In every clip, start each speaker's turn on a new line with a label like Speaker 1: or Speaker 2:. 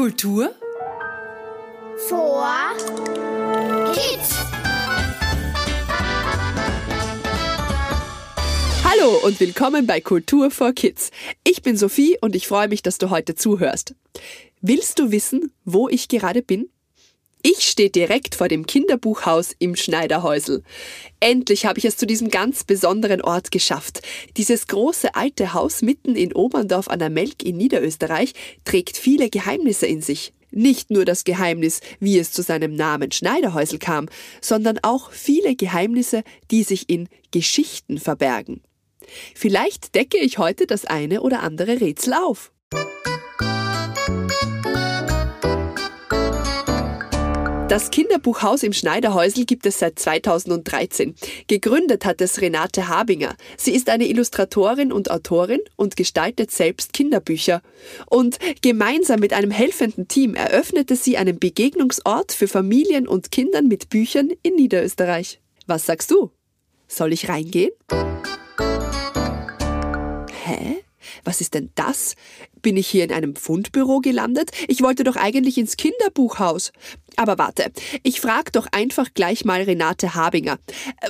Speaker 1: Kultur
Speaker 2: vor Kids.
Speaker 1: Hallo und willkommen bei Kultur for Kids. Ich bin Sophie und ich freue mich, dass du heute zuhörst. Willst du wissen, wo ich gerade bin? Ich stehe direkt vor dem Kinderbuchhaus im Schneiderhäusl. Endlich habe ich es zu diesem ganz besonderen Ort geschafft. Dieses große alte Haus mitten in Oberndorf an der Melk in Niederösterreich trägt viele Geheimnisse in sich. Nicht nur das Geheimnis, wie es zu seinem Namen Schneiderhäusl kam, sondern auch viele Geheimnisse, die sich in Geschichten verbergen. Vielleicht decke ich heute das eine oder andere Rätsel auf. Das Kinderbuchhaus im Schneiderhäusl gibt es seit 2013. Gegründet hat es Renate Habinger. Sie ist eine Illustratorin und Autorin und gestaltet selbst Kinderbücher. Und gemeinsam mit einem helfenden Team eröffnete sie einen Begegnungsort für Familien und Kindern mit Büchern in Niederösterreich. Was sagst du? Soll ich reingehen? Hä? Was ist denn das? Bin ich hier in einem Fundbüro gelandet? Ich wollte doch eigentlich ins Kinderbuchhaus. Aber warte, ich frage doch einfach gleich mal Renate Habinger.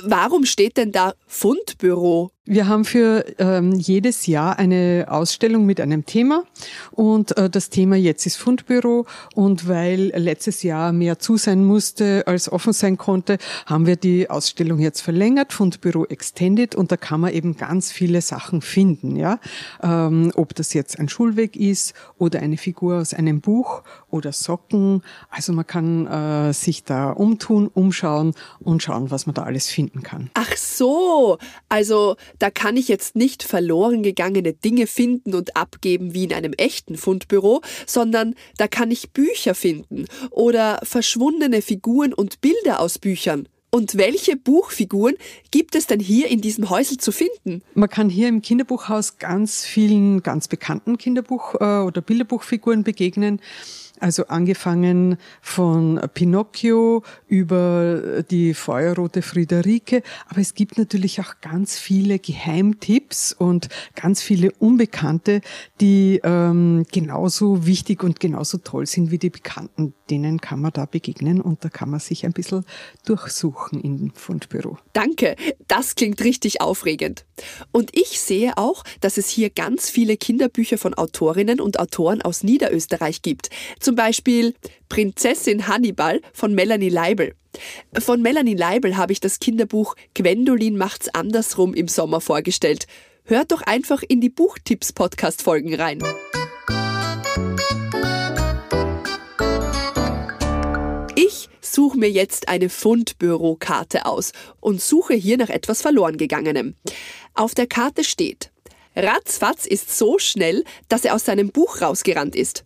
Speaker 1: Warum steht denn da Fundbüro?
Speaker 3: Wir haben für ähm, jedes Jahr eine Ausstellung mit einem Thema und äh, das Thema jetzt ist Fundbüro und weil letztes Jahr mehr zu sein musste als offen sein konnte, haben wir die Ausstellung jetzt verlängert, Fundbüro Extended und da kann man eben ganz viele Sachen finden, ja, ähm, ob das jetzt ein Schulweg ist oder eine Figur aus einem Buch oder Socken, also man kann äh, sich da umtun, umschauen und schauen, was man da alles finden kann.
Speaker 1: Ach so, also da kann ich jetzt nicht verloren gegangene Dinge finden und abgeben wie in einem echten Fundbüro, sondern da kann ich Bücher finden oder verschwundene Figuren und Bilder aus Büchern. Und welche Buchfiguren gibt es denn hier in diesem Häusel zu finden?
Speaker 3: Man kann hier im Kinderbuchhaus ganz vielen ganz bekannten Kinderbuch- äh, oder Bilderbuchfiguren begegnen. Also angefangen von Pinocchio über die feuerrote Friederike. Aber es gibt natürlich auch ganz viele Geheimtipps und ganz viele Unbekannte, die ähm, genauso wichtig und genauso toll sind wie die Bekannten. Denen kann man da begegnen und da kann man sich ein bisschen durchsuchen im Fundbüro.
Speaker 1: Danke, das klingt richtig aufregend. Und ich sehe auch, dass es hier ganz viele Kinderbücher von Autorinnen und Autoren aus Niederösterreich gibt. Zum zum Beispiel Prinzessin Hannibal von Melanie Leibel. Von Melanie Leibel habe ich das Kinderbuch Gwendolin macht's andersrum im Sommer vorgestellt. Hört doch einfach in die Buchtipps-Podcast-Folgen rein. Suche mir jetzt eine Fundbürokarte aus und suche hier nach etwas verloren gegangenem. Auf der Karte steht, Ratzfatz ist so schnell, dass er aus seinem Buch rausgerannt ist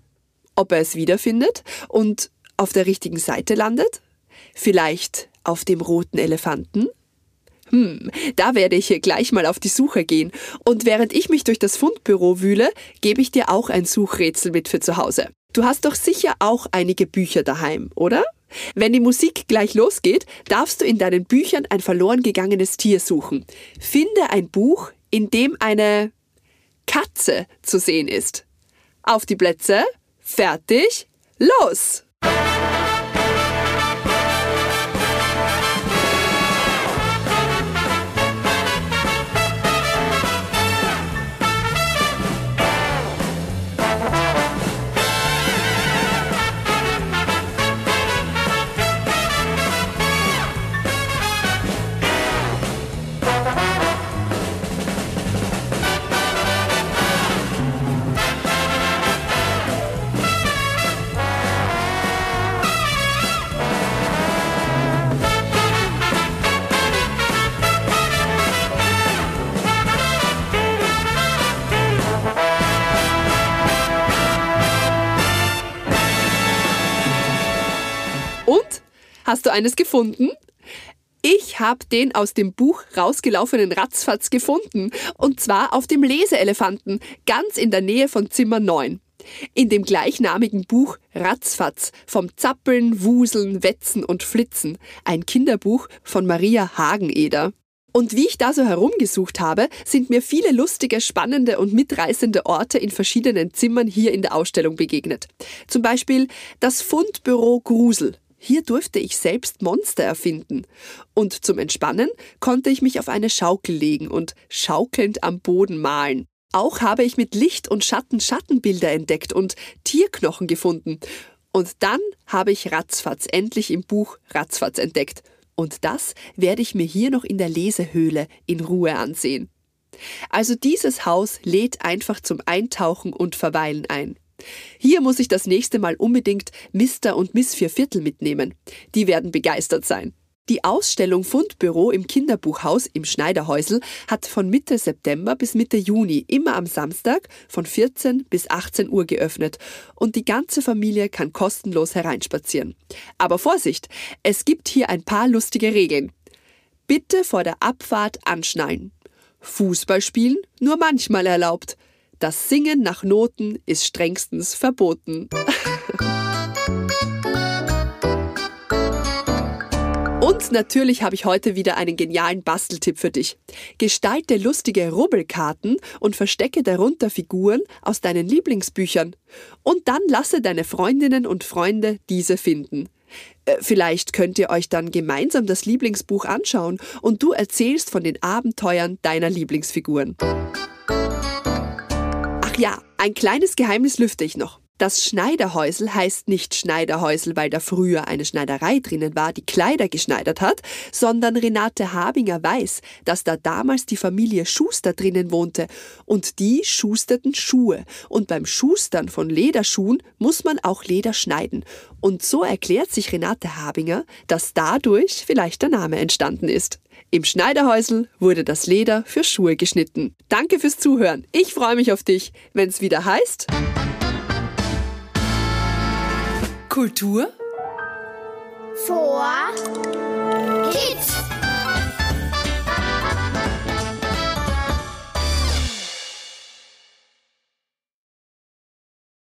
Speaker 1: ob er es wiederfindet und auf der richtigen Seite landet? Vielleicht auf dem roten Elefanten? Hm, da werde ich hier gleich mal auf die Suche gehen. Und während ich mich durch das Fundbüro wühle, gebe ich dir auch ein Suchrätsel mit für zu Hause. Du hast doch sicher auch einige Bücher daheim, oder? Wenn die Musik gleich losgeht, darfst du in deinen Büchern ein verloren gegangenes Tier suchen. Finde ein Buch, in dem eine Katze zu sehen ist. Auf die Plätze, Fertig, los! Hast du eines gefunden? Ich habe den aus dem Buch rausgelaufenen Ratzfatz gefunden. Und zwar auf dem Leseelefanten, ganz in der Nähe von Zimmer 9. In dem gleichnamigen Buch Ratzfatz vom Zappeln, Wuseln, Wetzen und Flitzen, ein Kinderbuch von Maria Hageneder. Und wie ich da so herumgesucht habe, sind mir viele lustige, spannende und mitreißende Orte in verschiedenen Zimmern hier in der Ausstellung begegnet. Zum Beispiel das Fundbüro Grusel. Hier durfte ich selbst Monster erfinden. Und zum Entspannen konnte ich mich auf eine Schaukel legen und schaukelnd am Boden malen. Auch habe ich mit Licht und Schatten Schattenbilder entdeckt und Tierknochen gefunden. Und dann habe ich Ratzfatz endlich im Buch Ratzfatz entdeckt. Und das werde ich mir hier noch in der Lesehöhle in Ruhe ansehen. Also dieses Haus lädt einfach zum Eintauchen und Verweilen ein. Hier muss ich das nächste Mal unbedingt Mr. und Miss Vierviertel mitnehmen. Die werden begeistert sein. Die Ausstellung Fundbüro im Kinderbuchhaus im Schneiderhäusl hat von Mitte September bis Mitte Juni immer am Samstag von 14 bis 18 Uhr geöffnet und die ganze Familie kann kostenlos hereinspazieren. Aber Vorsicht, es gibt hier ein paar lustige Regeln. Bitte vor der Abfahrt anschnallen. Fußball spielen nur manchmal erlaubt. Das Singen nach Noten ist strengstens verboten. Und natürlich habe ich heute wieder einen genialen Basteltipp für dich. Gestalte lustige Rubbelkarten und verstecke darunter Figuren aus deinen Lieblingsbüchern. Und dann lasse deine Freundinnen und Freunde diese finden. Äh, vielleicht könnt ihr euch dann gemeinsam das Lieblingsbuch anschauen und du erzählst von den Abenteuern deiner Lieblingsfiguren. Ach ja, ein kleines Geheimnis lüfte ich noch. Das Schneiderhäusel heißt nicht Schneiderhäusel, weil da früher eine Schneiderei drinnen war, die Kleider geschneidert hat, sondern Renate Habinger weiß, dass da damals die Familie Schuster drinnen wohnte und die schusterten Schuhe. Und beim Schustern von Lederschuhen muss man auch Leder schneiden. Und so erklärt sich Renate Habinger, dass dadurch vielleicht der Name entstanden ist. Im Schneiderhäusel wurde das Leder für Schuhe geschnitten. Danke fürs Zuhören. Ich freue mich auf dich, wenn es wieder heißt. Kultur
Speaker 2: vor Kids.